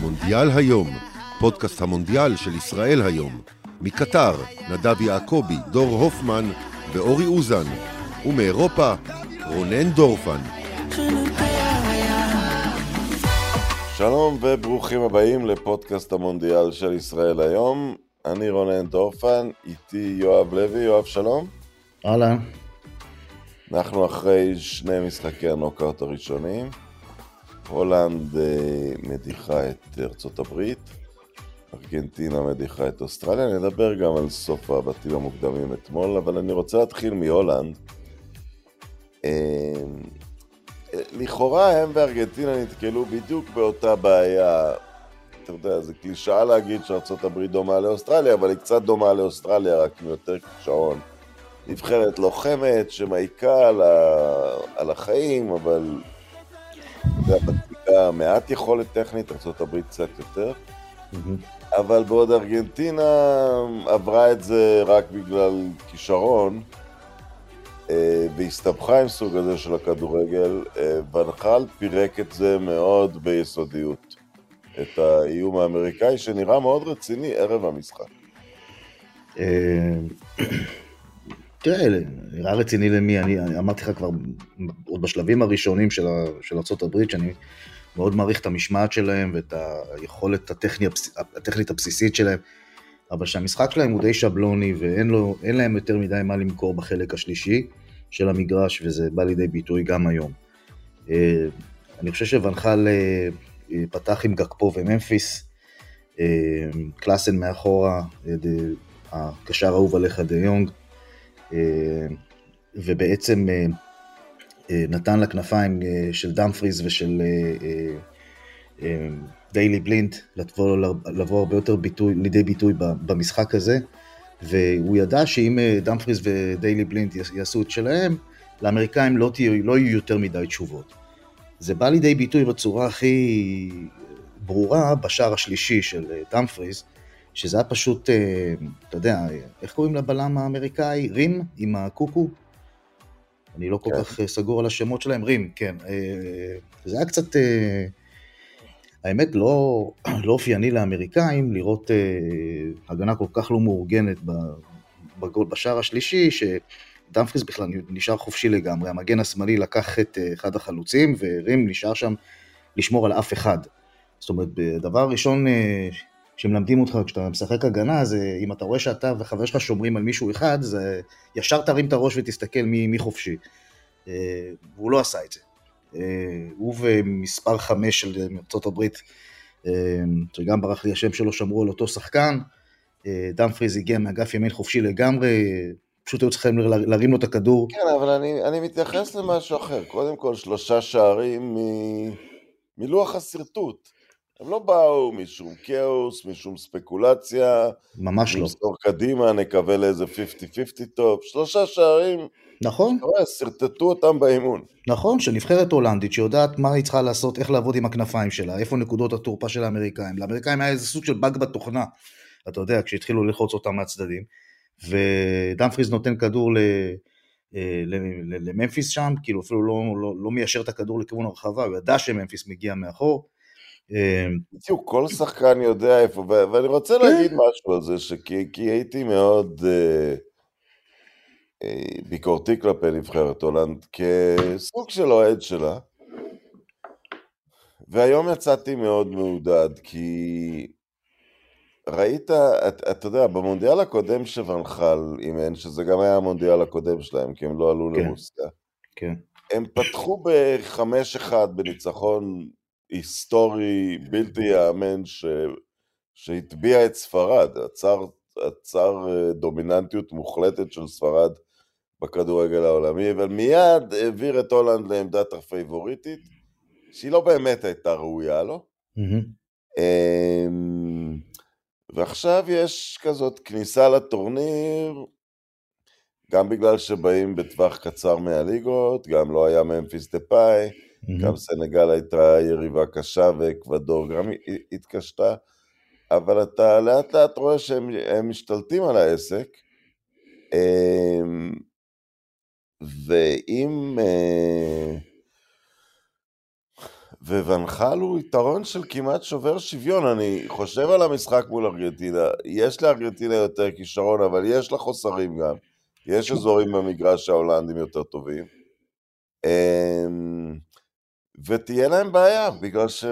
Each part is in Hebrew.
מונדיאל היום, פודקאסט המונדיאל של ישראל היום. מקטר, נדב יעקבי, דור הופמן ואורי אוזן. ומאירופה, רונן דורפן. שלום וברוכים הבאים לפודקאסט המונדיאל של ישראל היום. אני רונן דורפן, איתי יואב לוי. יואב, שלום. אהלן. אנחנו אחרי שני משחקי הנוקאוט הראשונים. הולנד אה, מדיחה את ארצות הברית, ארגנטינה מדיחה את אוסטרליה, נדבר גם על סוף הבתים המוקדמים אתמול, אבל אני רוצה להתחיל מהולנד. אה, לכאורה הם וארגנטינה נתקלו בדיוק באותה בעיה. אתה יודע, זו קלישאה להגיד שארה"ב דומה לאוסטרליה, אבל היא קצת דומה לאוסטרליה, רק עם יותר כישרון. נבחרת לוחמת שמעיקה. על החיים, אבל מצדיקה מעט יכולת טכנית, ארה"ב קצת יותר. אבל בעוד ארגנטינה עברה את זה רק בגלל כישרון, אה, והסתבכה עם סוג הזה של הכדורגל, אה, ונחל פירק את זה מאוד ביסודיות. את האיום האמריקאי שנראה מאוד רציני ערב המשחק. אה, תראה, נראה רציני למי, אני, אני אמרתי לך כבר עוד בשלבים הראשונים של, של ארה"ב, שאני מאוד מעריך את המשמעת שלהם ואת היכולת הטכני, הטכנית הבסיסית שלהם, אבל שהמשחק שלהם הוא די שבלוני ואין לו, להם יותר מדי מה למכור בחלק השלישי של המגרש, וזה בא לידי ביטוי גם היום. אה, אני חושב שונחל אה, פתח עם גקפו וממפיס, אה, קלאסן מאחורה, הקשר האהוב עליך דה יונג, ובעצם נתן לכנפיים של דאמפריז ושל דיילי בלינט לבוא, לבוא הרבה יותר ביטוי, לידי ביטוי במשחק הזה, והוא ידע שאם דאמפריז ודיילי בלינט יעשו את שלהם, לאמריקאים לא, תהיה, לא יהיו יותר מדי תשובות. זה בא לידי ביטוי בצורה הכי ברורה בשער השלישי של דאמפריז, שזה היה פשוט, אתה יודע, איך קוראים לבלם האמריקאי? רים עם הקוקו? אני לא כל כן. כך סגור על השמות שלהם, רים, כן. זה היה קצת, האמת, לא, לא אופייני לאמריקאים לראות הגנה כל כך לא מאורגנת בגול בשער השלישי, שדמפריס בכלל נשאר חופשי לגמרי, המגן השמאלי לקח את אחד החלוצים, ורים נשאר שם לשמור על אף אחד. זאת אומרת, דבר ראשון שמלמדים אותך כשאתה משחק הגנה, זה אם אתה רואה שאתה וחבר שלך שומרים על מישהו אחד, זה ישר תרים את הראש ותסתכל מי, מי חופשי. אה, והוא לא עשה את זה. אה, הוא ומספר חמש של ארצות הברית, אה, שגם ברח לי השם שלו, שמרו על אותו שחקן. דאמפריז הגיע מאגף ימין חופשי לגמרי, פשוט היו צריכים להרים לו את הכדור. כן, אבל אני, אני מתייחס למשהו אחר. קודם כל, שלושה שערים מ... מלוח השרטוט. הם לא באו משום כאוס, משום ספקולציה. ממש לא. נסתור קדימה, נקווה לאיזה 50-50 טוב. שלושה שערים. נכון. שרטטו אותם באימון. נכון, שנבחרת הולנדית שיודעת מה היא צריכה לעשות, איך לעבוד עם הכנפיים שלה, איפה נקודות התורפה של האמריקאים. לאמריקאים היה איזה סוג של באג בתוכנה, אתה יודע, כשהתחילו ללחוץ אותם מהצדדים. ודמפריז נותן כדור ל... אה, לממפיס שם, כאילו אפילו לא, לא, לא מיישר את הכדור לכיוון הרחבה, הוא ידע שממפיס מגיע מאחור, בדיוק, כל שחקן יודע איפה, ואני רוצה כן. להגיד משהו על זה, כי הייתי מאוד אה, אה, ביקורתי כלפי נבחרת הולנד, כסוג של אוהד שלה, והיום יצאתי מאוד מעודד, כי ראית, אתה יודע, במונדיאל הקודם שוונחל אימן, שזה גם היה המונדיאל הקודם שלהם, כי הם לא עלו כן. לרוסיה, כן. הם פתחו בחמש אחד בניצחון היסטורי בלתי ייאמן ש... שהטביע את ספרד, עצר, עצר אה, דומיננטיות מוחלטת של ספרד בכדורגל העולמי, ומיד העביר את הולנד לעמדת הפייבוריטית, שהיא לא באמת הייתה ראויה לו. Mm-hmm. ועכשיו יש כזאת כניסה לטורניר, גם בגלל שבאים בטווח קצר מהליגות, גם לא היה ממפיס דה פאי, Mm-hmm. גם סנגל הייתה יריבה קשה ואקוודור גם התקשתה, אבל אתה לאט לאט רואה שהם משתלטים על העסק, אמ, ואם... אה, וונחל הוא יתרון של כמעט שובר שוויון. אני חושב על המשחק מול ארגנטינה. יש לארגנטינה יותר כישרון, אבל יש לה חוסרים גם. יש אזורים במגרש שההולנדים יותר טובים. ותהיה להם בעיה, בגלל ש...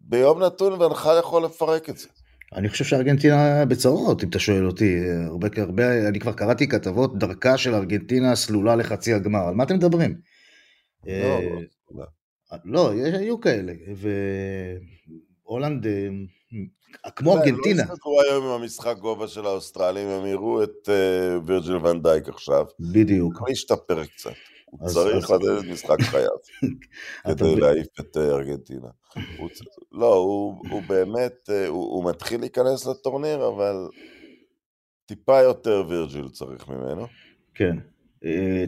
שביום נתון ונחל יכול לפרק את זה. אני חושב שארגנטינה בצרות, אם אתה שואל אותי. הרבה, הרבה, אני כבר קראתי כתבות, דרכה של ארגנטינה סלולה לחצי הגמר. על מה אתם מדברים? לא, לא, לא. לא, היו כאלה. והולנד, אה, כמו ארגנטינה. לא יסתכלו היום עם המשחק גובה של האוסטרלים, הם יראו את אה, וירג'יל ונדייק עכשיו. בדיוק. הוא להשתפר קצת. צריך לתת את משחק חייו, כדי להעיף את אה, ארגנטינה. לא, הוא באמת, הוא מתחיל להיכנס לטורניר, אבל טיפה יותר וירג'יל צריך ממנו. כן.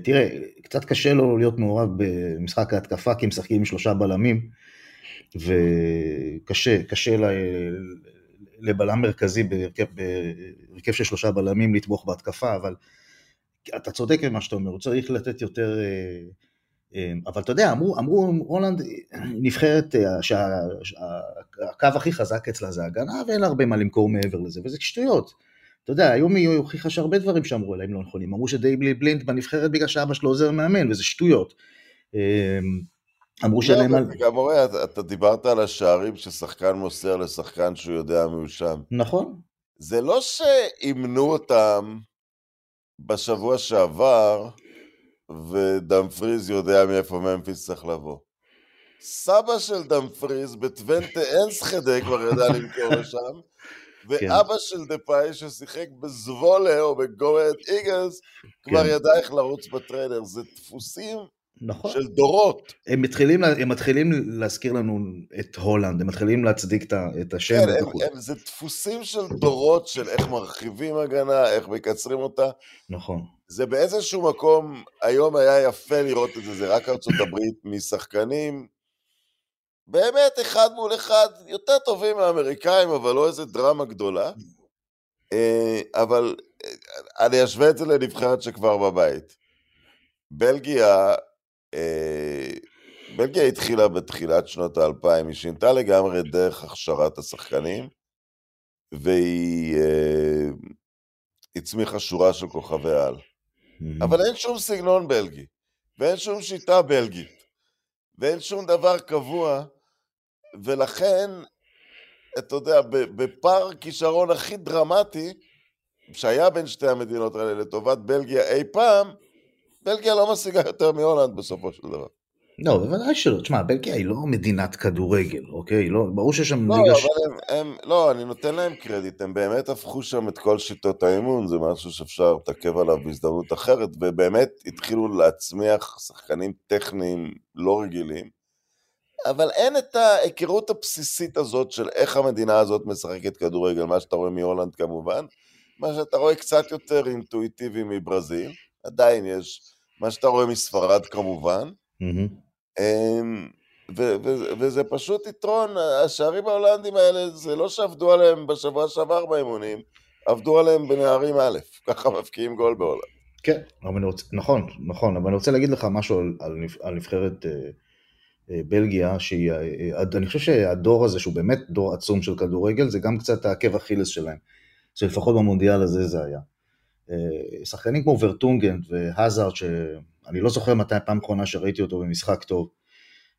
תראה, קצת קשה לו להיות מעורב במשחק ההתקפה, כי משחקים עם שלושה בלמים, וקשה, קשה לבלם מרכזי בהרכב של שלושה בלמים לתמוך בהתקפה, אבל אתה צודק במה שאתה אומר, הוא צריך לתת יותר... אה, אה, אבל אתה יודע, אמרו, אמרו הולנד נבחרת אה, שהקו הכי חזק אצלה זה הגנה ואין לה הרבה מה למכור מעבר לזה, וזה שטויות. אתה יודע, היום היא הוכיחה שהרבה דברים שאמרו עליהם לא נכונים. אמרו שדייבלי בלינט בנבחרת בגלל שאבא שלו עוזר מאמן, וזה שטויות. אמרו שלהם על... גם רואה, אתה דיברת על השערים ששחקן מוסר לשחקן שהוא יודע מי הוא שם. נכון. זה לא שאימנו אותם בשבוע שעבר, ודמפריז יודע מאיפה ממפיס צריך לבוא. סבא של דמפריז בטוונטה אנסחדה כבר ידע למכור לשם, כן. ואבא של דפאי ששיחק בזוולה או בגורט איגלס, כבר כן. ידע איך לרוץ בטריילר. זה דפוסים נכון. של דורות. הם מתחילים, הם מתחילים להזכיר לנו את הולנד, הם מתחילים להצדיק את השם. כן, הם, הם, זה דפוסים של דורות של איך מרחיבים הגנה, איך מקצרים אותה. נכון. זה באיזשהו מקום, היום היה יפה לראות את זה, זה רק ארצות הברית משחקנים, באמת אחד מול אחד, יותר טובים מהאמריקאים, אבל לא איזה דרמה גדולה. אה, אבל אה, אני אשווה את זה לנבחרת שכבר בבית. בלגיה בלגיה התחילה בתחילת שנות האלפיים, היא שינתה לגמרי דרך הכשרת השחקנים, והיא אה, הצמיחה שורה של כוכבי על. אבל אין שום סגנון בלגי, ואין שום שיטה בלגית, ואין שום דבר קבוע, ולכן, אתה יודע, בפער כישרון הכי דרמטי שהיה בין שתי המדינות האלה לטובת בלגיה אי פעם, בלגיה לא משיגה יותר מהולנד בסופו של דבר. לא, בוודאי שלא. תשמע, בלגיה היא לא מדינת כדורגל, אוקיי? לא, ברור שיש שם לא, ליגה... ש... הם, הם, לא, אני נותן להם קרדיט, הם באמת הפכו שם את כל שיטות האימון, זה משהו שאפשר להתעכב עליו בהזדמנות אחרת, ובאמת התחילו להצמיח שחקנים טכניים לא רגילים, אבל אין את ההיכרות הבסיסית הזאת של איך המדינה הזאת משחקת כדורגל, מה שאתה רואה מהולנד כמובן, מה שאתה רואה קצת יותר אינטואיטיבי מברזיל. עדיין יש, מה שאתה רואה מספרד כמובן, mm-hmm. ו- ו- וזה פשוט יתרון, השערים ההולנדים האלה, זה לא שעבדו עליהם בשבוע שעבר באימונים, עבדו עליהם בנערים א', ככה מבקיעים גול בהולנד. כן, אבל אני רוצה, נכון, נכון, אבל אני רוצה להגיד לך משהו על, על, על נבחרת אה, אה, בלגיה, שהיא, אה, אני חושב שהדור הזה, שהוא באמת דור עצום של כדורגל, זה גם קצת העקב אכילס שלהם, שלפחות במונדיאל הזה זה היה. אה, שחקנים כמו ורטונגן והאזארד, שאני לא זוכר מתי הפעם האחרונה שראיתי אותו במשחק טוב,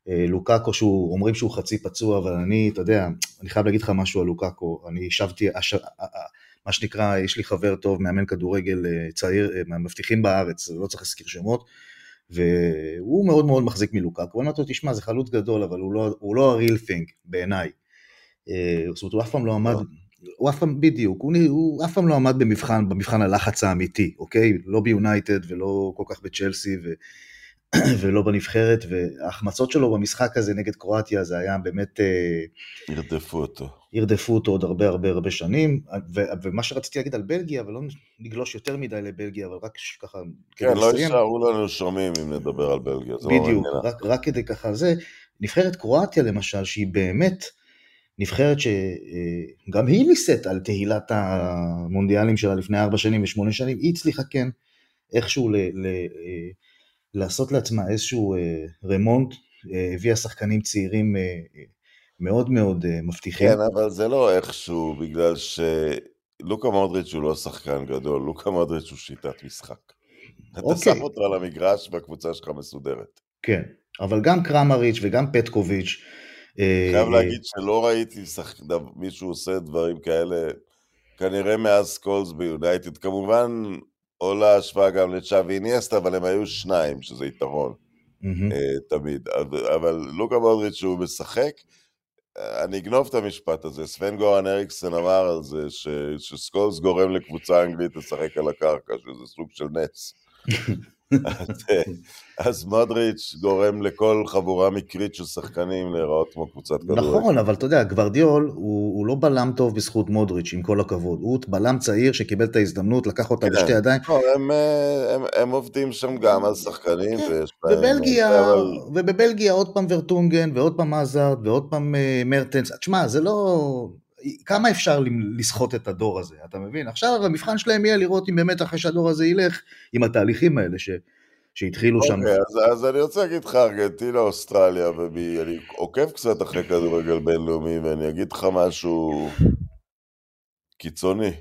אה, לוקאקו שהוא, אומרים שהוא חצי פצוע, אבל אני, אתה יודע, אני חייב להגיד לך משהו על לוקאקו, אני ישבתי, הש... מה שנקרא, יש לי חבר טוב, מאמן כדורגל אה, צעיר, מהמבטיחים בארץ, לא צריך להזכיר שמות, והוא מאוד מאוד מחזיק מלוקאקו, הוא אומר לו, תשמע, זה חלוץ גדול, אבל הוא לא, לא ה-real thing בעיניי. זאת אומרת, הוא אף פעם לא עמד, הוא אף פעם, בדיוק, הוא, הוא אף פעם לא עמד במבחן, במבחן הלחץ האמיתי, אוקיי? לא ביונייטד ולא כל כך בצ'לסי ו, ולא בנבחרת, וההחמצות שלו במשחק הזה נגד קרואטיה זה היה באמת... אה, ירדפו אותו. ירדפו אותו עוד הרבה הרבה הרבה שנים, ו, ומה שרציתי להגיד על בלגיה, ולא נגלוש יותר מדי לבלגיה, אבל רק ככה... כן, לא יישארו לנו שומעים אם נדבר על בלגיה, זה לא בדיוק, לא רק, רק כדי ככה זה. נבחרת קרואטיה למשל, שהיא באמת... נבחרת שגם היא ניסית על תהילת המונדיאלים שלה לפני ארבע שנים ושמונה שנים, היא הצליחה כן איכשהו ל, ל, לעשות לעצמה איזשהו רמונט אה, הביאה שחקנים צעירים אה, מאוד מאוד מבטיחים. כן, אבל זה לא איכשהו, בגלל שלוקה מודריץ' הוא לא שחקן גדול, לוקה מודריץ' הוא שיטת משחק. אתה אוקיי. שם אותו על המגרש והקבוצה שלך מסודרת. כן, אבל גם קרמריץ' וגם פטקוביץ'. חייב להגיד שלא ראיתי שח... מישהו עושה דברים כאלה, כנראה מאז סקולס ביונייטד. כמובן, עולה השוואה גם לצ'אבי איניאסטה, אבל הם היו שניים, שזה יתרון. אה, תמיד. אבל לוקה מודריץ' שהוא משחק, אני אגנוב את המשפט הזה, סוון גורן אריקסון אמר על זה, ש, שסקולס גורם לקבוצה אנגלית לשחק על הקרקע, שזה סוג של נץ. אז, אז מודריץ' גורם לכל חבורה מקרית של שחקנים להיראות כמו קבוצת כדורגל. נכון, אבל אתה יודע, גוורדיאול הוא, הוא לא בלם טוב בזכות מודריץ', עם כל הכבוד. הוא בלם צעיר שקיבל את ההזדמנות, לקח אותה כן. בשתי ידיים. לא, הם, הם, הם עובדים שם גם על שחקנים, כן. בבלגיה, אבל- ובבלגיה עוד פעם ורטונגן, ועוד פעם עזארד, ועוד פעם אה, מרטנס. תשמע, זה לא... כמה אפשר לסחוט את הדור הזה, אתה מבין? עכשיו המבחן שלהם יהיה לראות אם באמת אחרי שהדור הזה ילך, עם התהליכים האלה ש... שהתחילו שם. אוקיי, אז, אז אני רוצה להגיד לך, ארגנטינה, אוסטרליה, ואני עוקב קצת אחרי כדורגל בינלאומי, ואני אגיד לך משהו קיצוני.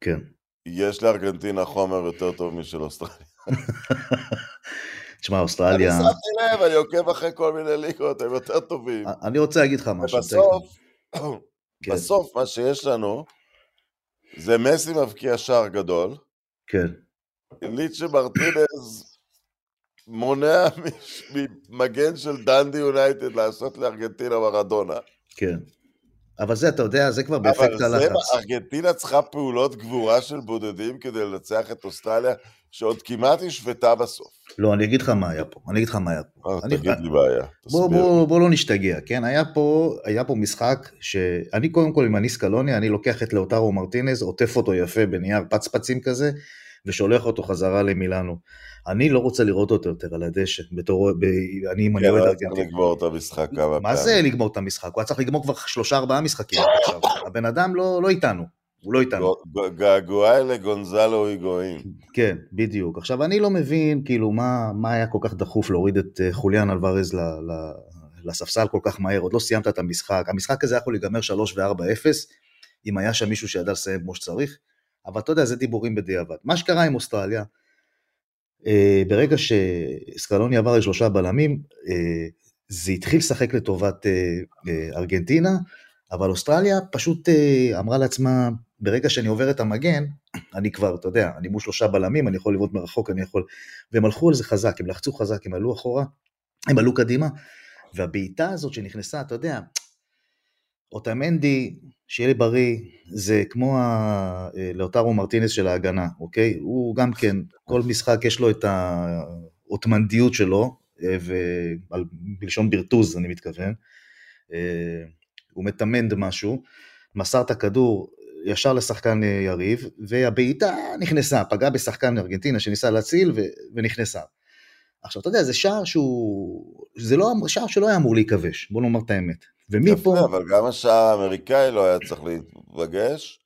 כן. יש לארגנטינה חומר יותר טוב משל אוסטרליה. תשמע, אני אוסטרליה... שמתי לב, אני עוקב אחרי כל מיני ליגות, הם יותר טובים. אני רוצה להגיד לך משהו. ובסוף, כן, בסוף מה שיש לנו, זה מסי מבקיע שער גדול, כן. ליצ'ה מרטינז מונע ממגן של דנדי יונייטד לעשות לארגנטינה מרדונה. כן. אבל זה, אתה יודע, זה כבר אבל באפקט זה, הלחץ. ארגנטינה צריכה פעולות גבורה של בודדים כדי לנצח את אוסטרליה, שעוד כמעט השוותה בסוף. לא, אני אגיד לך מה היה פה. אני אגיד לך מה היה פה. אה, אני- תגיד לי מה היה, בוא, תסביר. בוא, בוא לא נשתגע, כן? היה פה, היה פה משחק שאני קודם כל עם אני סקלוני, אני לוקח את לאוטרו מרטינז, עוטף אותו יפה בנייר פצפצים כזה, ושולח אותו חזרה למילאנו. אני לא רוצה לראות אותו יותר על הדשא, בתור, ב, אני אם אני כן, אוהד היה צריך ארגנטינה. לגמור את המשחק כמה פעמים. מה זה לגמור את המשחק? הוא היה צריך לגמור כבר שלושה ארבעה משחקים. הבן אדם לא, לא איתנו, הוא לא איתנו. גו- געגועי לגונזלו היגואים. כן, בדיוק. עכשיו, אני לא מבין, כאילו, מה, מה היה כל כך דחוף להוריד את אה, חוליאן אלוורז ל, ל, לספסל כל כך מהר, עוד לא סיימת את המשחק. המשחק הזה יכול להיגמר 3 ו-4-0, אם היה שם מישהו שידע לסיים כמו שצריך, אבל אתה יודע, זה דיבורים בדיעבד. מה שקרה עם אוסטרליה, אה, ברגע שסקלוני עבר לשלושה בלמים, אה, זה התחיל לשחק לטובת אה, אה, ארגנטינה, אבל אוסטרליה פשוט אה, אמרה לעצמה, ברגע שאני עובר את המגן, אני כבר, אתה יודע, אני מול שלושה בלמים, אני יכול לבעוט מרחוק, אני יכול... והם הלכו על זה חזק, הם לחצו חזק, הם עלו אחורה, הם עלו קדימה, והבעיטה הזאת שנכנסה, אתה יודע, אוטמנדי, שיהיה לי בריא, זה כמו ה- אה, לאוטרו מרטינס של ההגנה, אוקיי? הוא גם כן, כל משחק יש לו את האוטמנדיות שלו, אה, ועל- בלשון ברטוז אני מתכוון, אה, הוא מתמנד משהו, מסר את הכדור ישר לשחקן אה, יריב, והבעיטה נכנסה, פגעה בשחקן ארגנטינה שניסה להציל ו- ונכנסה. עכשיו, אתה יודע, זה שער שהוא... זה לא שער שלא היה אמור להיכבש, בוא נאמר את האמת. ומפה... יפה, אבל גם השער האמריקאי לא היה צריך להתרגש.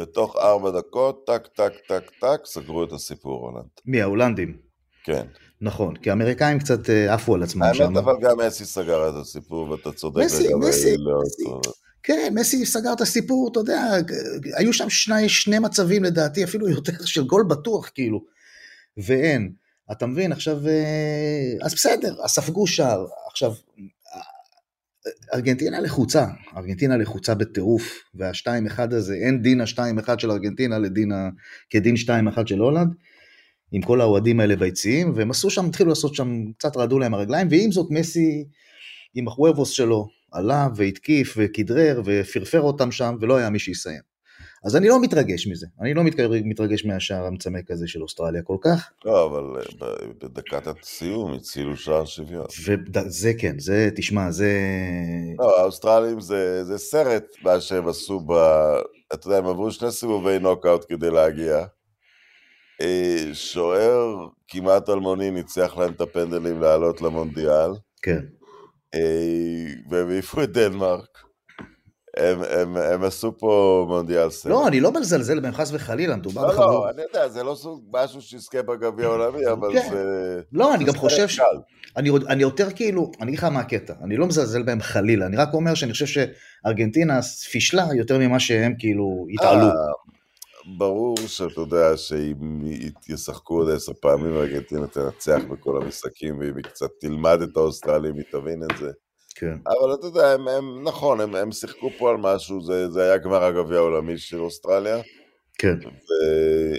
בתוך ארבע דקות, טק, טק, טק, טק, סגרו את הסיפור, הולנד. מי, ההולנדים? כן. נכון, כי האמריקאים קצת אה, עפו על עצמם שם. האמת, אבל גם מסי סגר את הסיפור, ואתה צודק מסי, לגבי מסי, לאוטו. כן, מסי סגר את הסיפור, אתה יודע, היו שם שני, שני מצבים לדעתי, אפילו יותר של גול בטוח, כאילו, ואין. אתה מבין, עכשיו, אה, אז בסדר, אז ספגו שער. עכשיו, ארגנטינה לחוצה, ארגנטינה לחוצה בטירוף, והשתיים אחד הזה, אין דין השתיים אחד של ארגנטינה לדין ה... כדין שתיים אחד של הולנד, עם כל האוהדים האלה ביציעים, והם עשו שם, התחילו לעשות שם, קצת רעדו להם הרגליים, ועם זאת מסי, עם החוובוס שלו, עלה והתקיף וכדרר ופרפר אותם שם, ולא היה מי שיסיים. אז אני לא מתרגש מזה, אני לא מתרגש, מהשער המצמק הזה של אוסטרליה כל כך, לא, אבל אה, בדקת הסיום הצילו שער שוויון. וזה כן, זה, תשמע, זה... לא, האוסטרלים זה, זה סרט, מה שהם עשו ב... אתה יודע, הם עברו שני סיבובי נוקאוט כדי להגיע. אה, שוער כמעט אלמוני ניצח להם את הפנדלים לעלות למונדיאל, כן, והם העיפו את דנמרק. הם, הם, הם עשו פה מונדיאל סלע. לא, אני לא מזלזל בהם חס וחלילה, מדובר לא, בחבורה. לא, אני יודע, זה לא סוג משהו שיזכה בגביע העולמי, אבל כן. זה... לא, אני זה גם חושב ש... אני, אני יותר כאילו, אני אגיד לך מה הקטע, אני לא מזלזל בהם חלילה, אני רק אומר שאני חושב שארגנטינה פישלה יותר ממה שהם כאילו התעלו. ברור שאתה יודע שאם ישחקו עוד עשר פעמים, ארגנטינה תנצח בכל המשחקים, ואם היא קצת תלמד את האוסטרלים, היא תבין את זה. כן, אבל אתה יודע, הם, הם נכון, הם, הם שיחקו פה על משהו, זה, זה היה גמר הגביע העולמי של אוסטרליה, כן,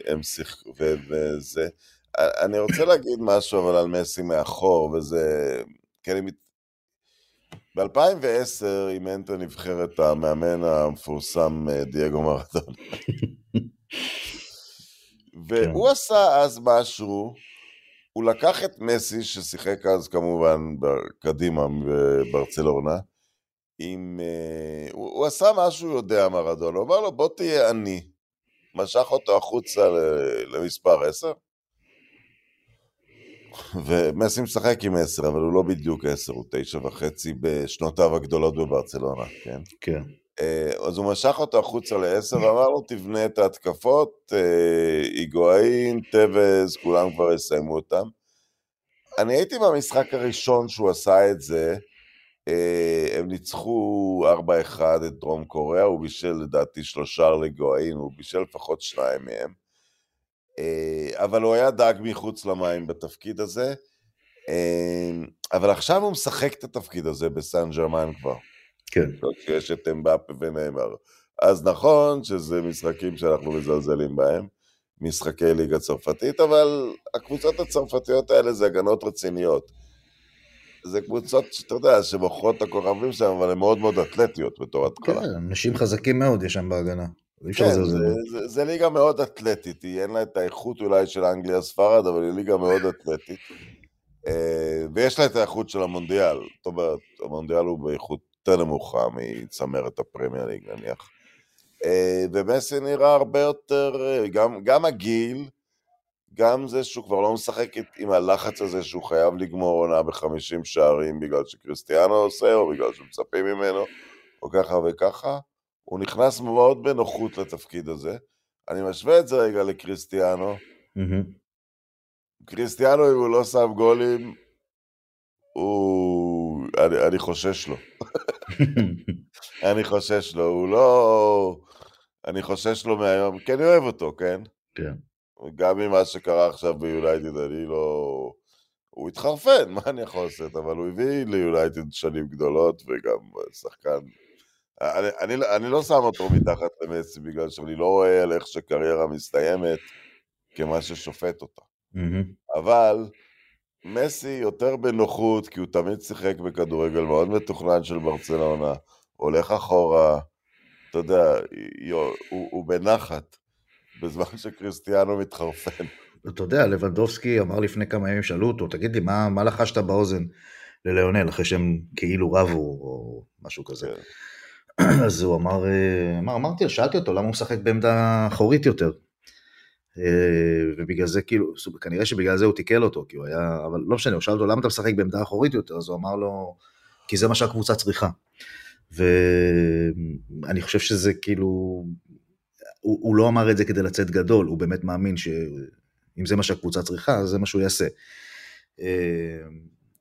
והם שיחקו, וזה... אני רוצה להגיד משהו אבל על מסי מאחור, וזה... אני... מת- ב-2010 אימן את הנבחרת המאמן המפורסם אה, דייגו מרדון. והוא עשה אז משהו, הוא לקח את מסי, ששיחק אז כמובן קדימה בברצלונה, עם... אה, הוא, הוא עשה מה שהוא יודע מרדון, הוא אמר לו בוא תהיה אני. משך אותו החוצה למספר 10, ומסי משחק עם 10, אבל הוא לא בדיוק 10, הוא 9 וחצי בשנותיו הגדולות בברצלונה, כן? כן, אז הוא משך אותו החוצה לעשר ואמר לו תבנה את ההתקפות, אה, היגואין, טווז, כולם כבר יסיימו אותם. אני הייתי במשחק הראשון שהוא עשה את זה, אה, הם ניצחו 4-1 את דרום קוריאה, הוא בישל לדעתי שלושה לגואין, הוא בישל לפחות שניים מהם. אה, אבל הוא היה דג מחוץ למים בתפקיד הזה. אה, אבל עכשיו הוא משחק את התפקיד הזה בסן ג'רמן כבר. כן, כשיש את אמבפה ונאמר. אז נכון שזה משחקים שאנחנו מזלזלים בהם, משחקי ליגה צרפתית, אבל הקבוצות הצרפתיות האלה זה הגנות רציניות. זה קבוצות שאתה יודע, שמוכרות את הכוכבים שלהם, אבל הן מאוד מאוד אתלטיות בתור התחלה. כן, אנשים חזקים מאוד יש שם בהגנה. כן, לזלזל זה, בהם. זה, זה ליגה מאוד אתלטית, היא אין לה את האיכות אולי של אנגליה ספרד, אבל היא ליגה מאוד אתלטית. אה, ויש לה את האיכות של המונדיאל, זאת אומרת, המונדיאל הוא באיכות יותר נמוכה מצמרת הפרמייר ליג נניח. אה, ומסי נראה הרבה יותר, אה, גם, גם הגיל, גם זה שהוא כבר לא משחק עם הלחץ הזה שהוא חייב לגמור עונה ב-50 שערים בגלל שקריסטיאנו עושה, או בגלל שמצפים ממנו, או ככה וככה, הוא נכנס מאוד בנוחות לתפקיד הזה. אני משווה את זה רגע לקריסטיאנו. מהמם. קריסטיאנו, אם הוא לא שם גולים, הוא... אני, אני חושש לו. אני חושש לו, הוא לא... אני חושש לו מהיום, כי אני אוהב אותו, כן? כן, גם ממה שקרה עכשיו ביונייטד, אני לא... הוא התחרפן, מה אני יכול לעשות? אבל הוא הביא ליונייטד שנים גדולות, וגם שחקן... אני, אני, אני לא שם אותו מתחת למסי, בגלל שאני לא רואה על איך שקריירה מסתיימת כמה ששופט אותה. מהמם. אבל מסי יותר בנוחות, כי הוא תמיד שיחק בכדורגל מאוד מתוכנן של ברצלונה, הולך אחורה, אתה יודע, יו- הוא, הוא בנחת, בזמן שקריסטיאנו מתחרפן. אתה יודע, לבנדובסקי אמר לפני כמה ימים, שאלו אותו, תגיד לי, מה, מה לחשת באוזן לליונל, אחרי שהם כאילו רבו, או משהו כזה. כן. אז הוא אמר, אמר, אמרתי, שאלתי אותו, למה הוא משחק בעמדה אחורית יותר? אה, ובגלל זה כאילו, כנראה שבגלל זה הוא תיקל אותו, כי הוא היה, אבל לא משנה, הוא שאל אותו, למה אתה משחק בעמדה אחורית יותר? אז הוא אמר לו, כי זה מה שהקבוצה צריכה. ואני חושב שזה כאילו, הוא, הוא לא אמר את זה כדי לצאת גדול, הוא באמת מאמין שאם זה מה שהקבוצה צריכה, אז זה מה שהוא יעשה. אה,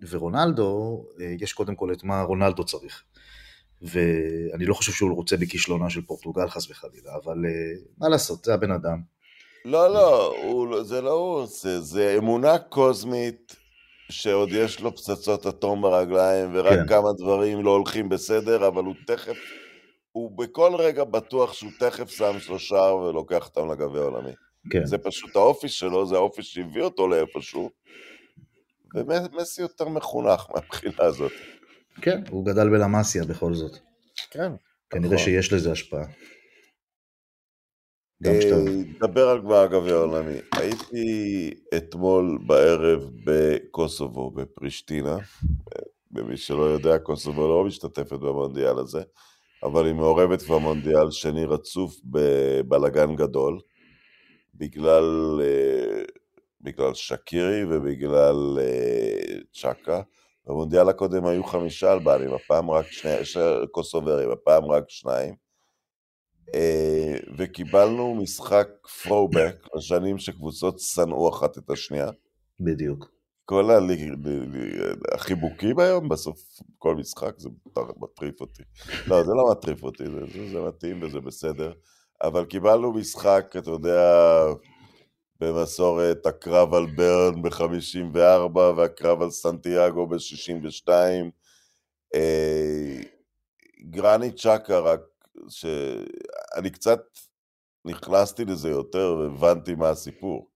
ורונלדו, אה, יש קודם כל את מה רונלדו צריך. ואני לא חושב שהוא רוצה בכישלונה של פורטוגל חס וחלילה, אבל מה לעשות, זה הבן אדם. לא, לא, הוא, לא- זה לא הוא עושה, זה אמונה קוסמית שעוד יש לו פצצות אטום ברגליים, ורק כן. כמה דברים לא הולכים בסדר, אבל הוא תכף, הוא בכל רגע בטוח שהוא תכף שם שלושה ולוקח אותם לגביע העולמי. כן, זה פשוט האופי שלו, זה האופי שהביא אותו לאיפשהו. ומסי יותר מחונך מהבחינה הזאת. כן, הוא גדל בלמאסיה בכל זאת. כן. כנראה נכון. שיש לזה השפעה. גם שאתה... נדבר על גמר הגביע העולמי. הייתי אתמול בערב בקוסובו, בפרישטינה. למי שלא יודע, קוסובו לא משתתפת במונדיאל הזה, אבל היא מעורבת במונדיאל שני רצוף בבלגן גדול, בגלל, אה, בגלל שקירי ובגלל אה, צ'קה. במונדיאל הקודם היו חמישה אלבנים, הפעם רק שני, שני קוסוברים, הפעם רק שניים. אה, וקיבלנו משחק throwback לשנים שקבוצות שנאו אחת את השנייה. בדיוק. כל החיבוקים היום, בסוף כל משחק, זה מטריף אותי. לא, זה לא מטריף אותי, זה, זה, זה מתאים וזה בסדר. אבל קיבלנו משחק, אתה יודע, במסורת הקרב על ברן ב-54 והקרב על סנטיאגו ב-62. אה, גרני צ'קה, רק שאני קצת נכנסתי לזה יותר והבנתי מה הסיפור.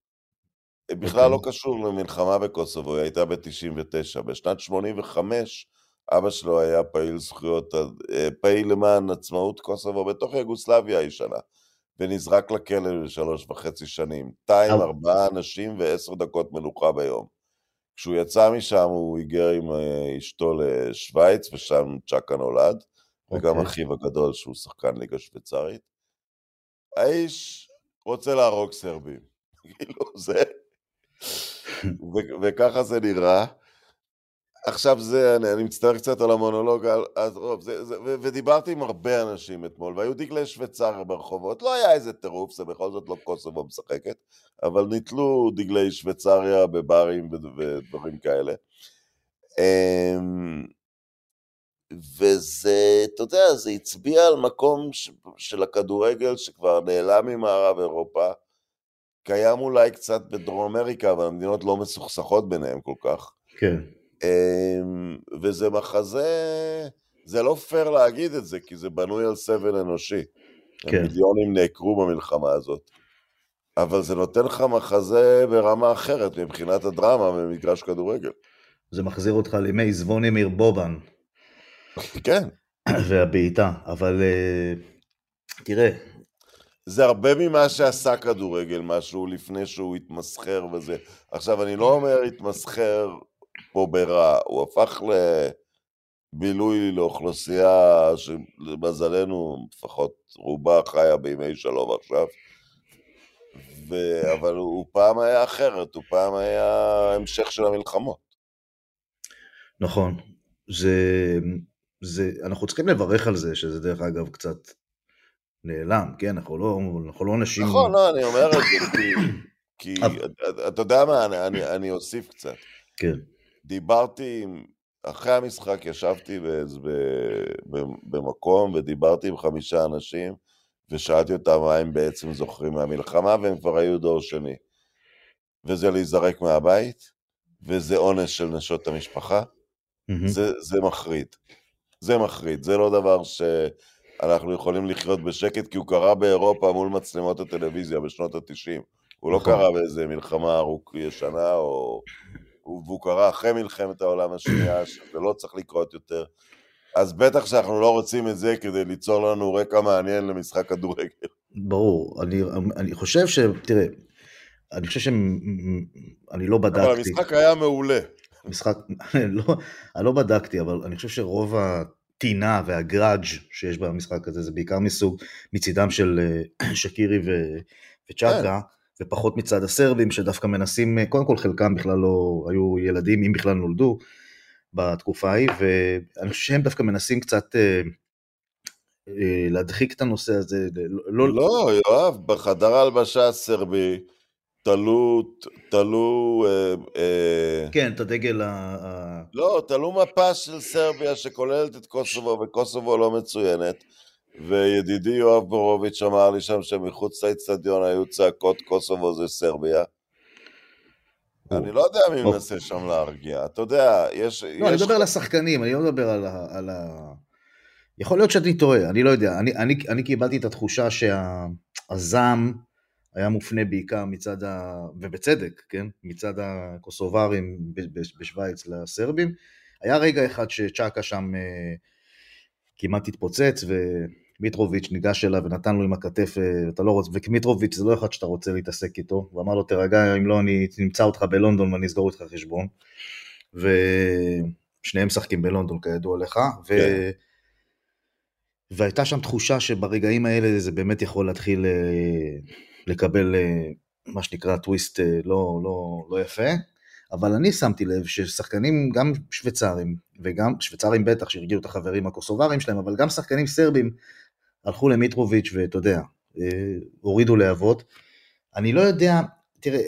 בכלל לא אוקיי. קשור למלחמה בקוסובו, היא הייתה ב-99. בשנת 85 אבא שלו היה פעיל זכויות, אה, פעיל למען עצמאות קוסובו בתוך יוגוסלביה הישנה, ונזרק לכלא לשלוש וחצי שנים. 200, ארבעה אנשים ועשר דקות מנוחה ביום. כשהוא יצא משם הוא היגר עם אה, אשתו לשוויץ, ושם צ'קה נולד, וגם אוקיי. אחיו הגדול שהוא שחקן ליגה שוויצרית. האיש רוצה להרוג סרבים. כאילו, זה... וככה זה נראה. עכשיו זה, אני, אני מצטער קצת על המונולוג, אז, רוב, זה, זה, ו, ודיברתי עם הרבה אנשים אתמול, והיו דגלי שוויצריה ברחובות, לא היה איזה טירוף, זה בכל זאת לא קוסובו משחקת, אבל נתלו דגלי שוויצריה בברים ודברים כאלה. וזה, אתה יודע, זה הצביע על מקום ש, של הכדורגל שכבר נעלם ממערב אירופה, קיים אולי קצת בדרום אמריקה, אבל המדינות לא מסוכסכות ביניהן כל כך. כן. אמ, וזה מחזה, זה לא פייר להגיד את זה, כי זה בנוי על סבל אנושי. כן. מיליונים נעקרו במלחמה הזאת. אבל זה נותן לך מחזה ברמה אחרת מבחינת הדרמה במגרש כדורגל. זה מחזיר אותך לימי זבונימיר בובן. כן. והבעיטה, אבל אה, תראה, זה הרבה ממה שעשה כדורגל, משהו לפני שהוא התמסחר וזה. עכשיו, אני לא אומר התמסחר פה ברע, הוא הפך לבילוי לאוכלוסייה שלמזלנו, לפחות רובה חיה בימי שלום עכשיו. ו... אבל הוא פעם היה אחרת, הוא פעם היה המשך של המלחמות. נכון. זה, זה, אנחנו צריכים לברך על זה, שזה דרך אגב קצת נעלם, כן? אנחנו לא, אנחנו לא אנשים... נכון, לא, אני אומר את זה כי, כי אתה יודע מה, אני, אני, אני אוסיף קצת. כן. דיברתי עם, אחרי המשחק ישבתי באיזה, במקום ודיברתי עם חמישה אנשים ושאלתי אותם מה הם בעצם זוכרים מהמלחמה והם כבר היו דור שני. וזה להיזרק מהבית, וזה אונס של נשות המשפחה, mm-hmm. זה, זה מחריד. זה מחריד, זה לא דבר ש... אנחנו יכולים לחיות בשקט, כי הוא קרה באירופה מול מצלמות הטלוויזיה בשנות ה-90. הוא לא נכון. קרה באיזה מלחמה ארוך ישנה, או... והוא קרה אחרי מלחמת העולם השנייה, שזה לא צריך לקרות יותר. אז בטח שאנחנו לא רוצים את זה כדי ליצור לנו רקע מעניין למשחק כדורגל. ברור, אני, אני חושב ש... תראה, אני חושב ש... אני לא בדקתי. אבל המשחק היה מעולה. משחק, לא, אני לא בדקתי, אבל אני חושב שרוב הטינה והגראדג' שיש במשחק הזה, זה בעיקר מסוג, מצידם של אה, שקירי ו, וצ'אקה, כן. ופחות מצד הסרבים, שדווקא מנסים, אה, קודם כל חלקם בכלל לא היו ילדים, אם בכלל נולדו בתקופה ההיא, ואני חושב שהם דווקא מנסים קצת אה, להדחיק את הנושא הזה. לא, לא יואב, בחדר ההלבשה הסרבי, תלו, תלו... אה, אה, כן, את הדגל ה... לא, תלו מפה של סרביה שכוללת את קוסובו, וקוסובו לא מצוינת. וידידי יואב בורוביץ' אמר לי שם שמחוץ לאצטדיון היו צעקות קוסובו זה סרביה. אני לא יודע מי מנסה שם להרגיע, אתה יודע, יש... לא, אני מדבר על השחקנים, אני לא מדבר על ה... יכול להיות שאני טועה, אני לא יודע. אני קיבלתי את התחושה שהזעם... היה מופנה בעיקר מצד, ה... ובצדק, כן? מצד הקוסוברים בשוויץ לסרבים. היה רגע אחד שצ'אקה שם אה, כמעט התפוצץ, ומיטרוביץ' ניגש אליו ונתן לו עם הכתף, אה, אתה לא רוצה, ומיטרוביץ' זה לא אחד שאתה רוצה להתעסק איתו, ואמר לו תירגע, אם לא אני נמצא אותך בלונדון ואני אסגור איתך חשבון. ושניהם משחקים בלונדון כידוע לך, ו... כן. והייתה שם תחושה שברגעים האלה זה באמת יכול להתחיל אה, לקבל אה, מה שנקרא טוויסט אה, לא, לא, לא יפה, אבל אני שמתי לב ששחקנים, גם שוויצרים, וגם שוויצרים בטח, שהרגיעו את החברים הקוסוברים שלהם, אבל גם שחקנים סרבים הלכו למיטרוביץ' ואתה יודע, אה, הורידו להבות. אני לא יודע, תראה,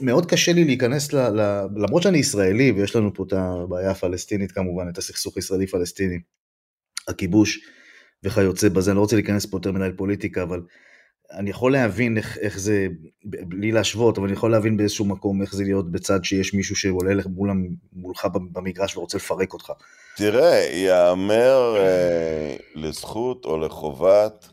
מאוד קשה לי להיכנס, ל, ל, למרות שאני ישראלי ויש לנו פה את הבעיה הפלסטינית כמובן, את הסכסוך ישראלי-פלסטיני, הכיבוש וכיוצא בזה, אני לא רוצה להיכנס פה יותר מדי לפוליטיקה, אבל אני יכול להבין איך, איך זה, בלי להשוות, אבל אני יכול להבין באיזשהו מקום איך זה להיות בצד שיש מישהו שעולה מול, מולך במגרש ורוצה לפרק אותך. תראה, ייאמר אה, לזכות או לחובת,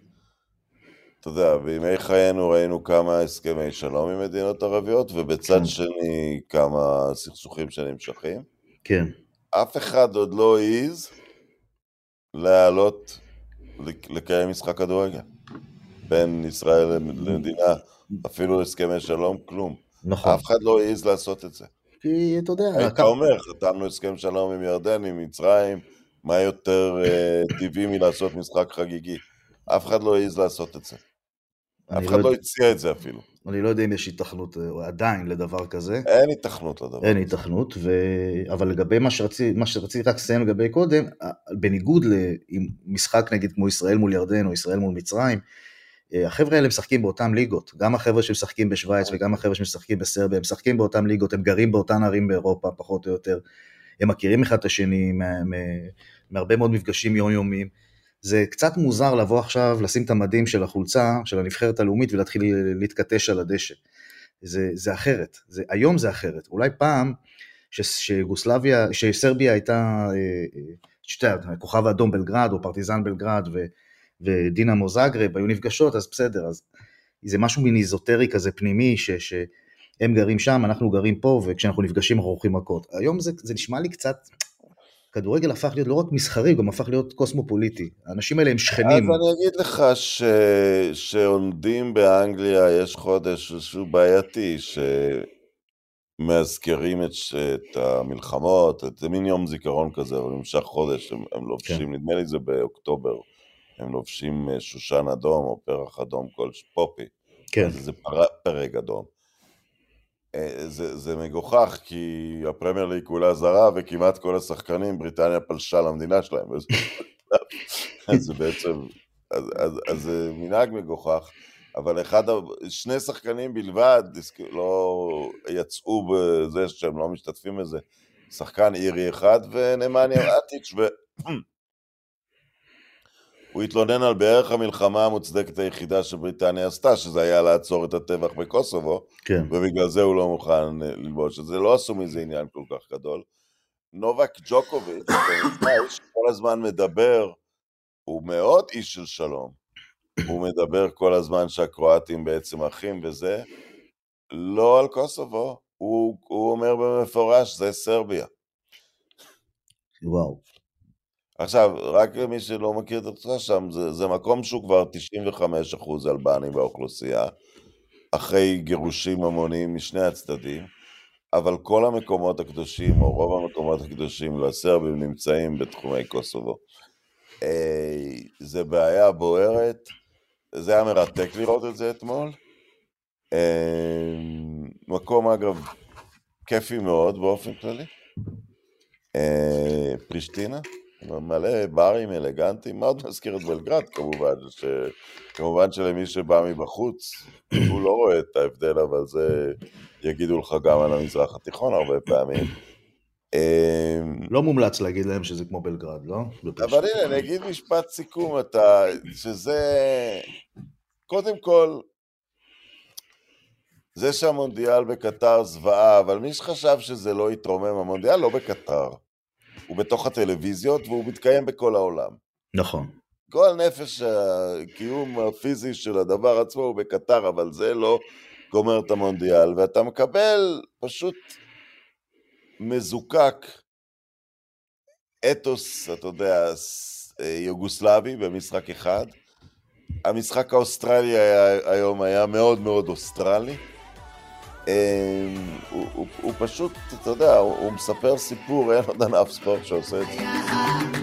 אתה יודע, בימי חיינו ראינו כמה הסכמי שלום עם מדינות ערביות, ובצד כן. שני כמה סכסוכים שנמשכים. כן. אף אחד עוד לא העז להעלות, לקיים משחק כדורגל. בין ישראל למדינה, אפילו הסכמי שלום, כלום. נכון. אף אחד לא העז לעשות את זה. כי אתה יודע... היית אומר, חתמנו הסכם שלום עם ירדן, עם מצרים, מה יותר uh, טבעי מלעשות משחק חגיגי? אף אחד לא העז לעשות את זה. אף אחד לא, לא הציע את זה אפילו. אני לא יודע אם יש היתכנות אה, עדיין לדבר כזה. אין היתכנות לדבר. אין היתכנות, ו... אבל לגבי מה שרציתי, מה שרציתי רק לסיים לגבי קודם, בניגוד למשחק נגיד כמו ישראל מול ירדן או ישראל מול מצרים, אה, החבר'ה האלה משחקים באותן ליגות, גם החבר'ה שמשחקים בשוויץ וגם החבר'ה שמשחקים בסרביה, הם משחקים באותן ליגות, הם גרים באותן ערים באירופה פחות או יותר, הם מכירים אחד את השני מהרבה מאוד מפגשים יומיומיים. זה קצת מוזר לבוא עכשיו, לשים את המדים של החולצה של הנבחרת הלאומית ולהתחיל להתכתש על הדשא. זה, זה אחרת, זה, היום זה אחרת. אולי פעם שיוגוסלביה, שסרביה הייתה, אה, אה, שאתה יודע, כוכב האדום בלגרד או פרטיזן בלגרד ו... ודינמו זאגרב היו נפגשות, אז בסדר, אז זה משהו מין איזוטרי כזה פנימי, ש, שהם גרים שם, אנחנו גרים פה, וכשאנחנו נפגשים אנחנו הולכים מכות. היום זה, זה נשמע לי קצת, כדורגל הפך להיות לא רק מסחרי, הוא גם הפך להיות קוסמופוליטי. האנשים האלה הם שכנים. אז אני אגיד לך ש... שעומדים באנגליה, יש חודש שהוא בעייתי, שמאזכרים את, את המלחמות, זה מין יום זיכרון כזה, אבל נמשך חודש, הם, הם לובשים, כן. נדמה לי זה באוקטובר. הם לובשים אה, שושן אדום או פרח אדום כל פופי. כן. זה פר... פרק אדום. אה, זה, זה מגוחך, כי הפרמייר ליג כולה זרה, וכמעט כל השחקנים, בריטניה פלשה למדינה שלהם. אז זה בעצם, אז, אז, אז זה מנהג מגוחך, אבל אחד, שני שחקנים בלבד לא יצאו בזה שהם לא משתתפים בזה. שחקן אירי אחד ונמניה אטיץ', ו... הוא התלונן על בערך המלחמה המוצדקת היחידה שבריטניה עשתה, שזה היה לעצור את הטבח בקוסובו, כן. ובגלל זה הוא לא מוכן אה, ללבוש את זה, לא עשו מזה עניין כל כך גדול. נובק ג'וקוביץ', איש כל הזמן מדבר, הוא מאוד איש של שלום. הוא מדבר כל הזמן שהקרואטים בעצם אחים וזה, לא על קוסובו, הוא, הוא אומר במפורש, זה סרביה. וואו. עכשיו, רק למי שלא מכיר את התוצאה שם, זה, זה מקום שהוא כבר 95% אלבני באוכלוסייה, אחרי גירושים המוניים משני הצדדים, אבל כל המקומות הקדושים, או רוב המקומות הקדושים לסרבים נמצאים בתחומי קוסובו. אה, זה בעיה בוערת, זה היה מרתק לראות את זה אתמול. אה, מקום, אגב, כיפי מאוד באופן כללי. אה, פרישטינה. מלא ברים אלגנטיים, מאוד מזכיר את בלגרד כמובן, ש... כמובן שלמי שבא מבחוץ, הוא לא רואה את ההבדל, אבל זה יגידו לך גם על המזרח התיכון הרבה פעמים. אמ, לא מומלץ להגיד להם שזה כמו בלגרד, לא? אבל הנה, נגיד משפט סיכום, אתה, שזה, קודם כל, זה שהמונדיאל בקטר זוועה, אבל מי שחשב שזה לא יתרומם, המונדיאל לא בקטר. הוא בתוך הטלוויזיות והוא מתקיים בכל העולם. נכון. כל נפש הקיום הפיזי של הדבר עצמו הוא בקטאר, אבל זה לא גומר את המונדיאל, ואתה מקבל פשוט מזוקק אתוס, אתה יודע, יוגוסלבי במשחק אחד. המשחק האוסטרלי היה, היום היה מאוד מאוד אוסטרלי. אמ, הוא, הוא, הוא פשוט, אתה יודע, הוא, הוא מספר סיפור, אין עוד ענף ספורט שעושה את זה.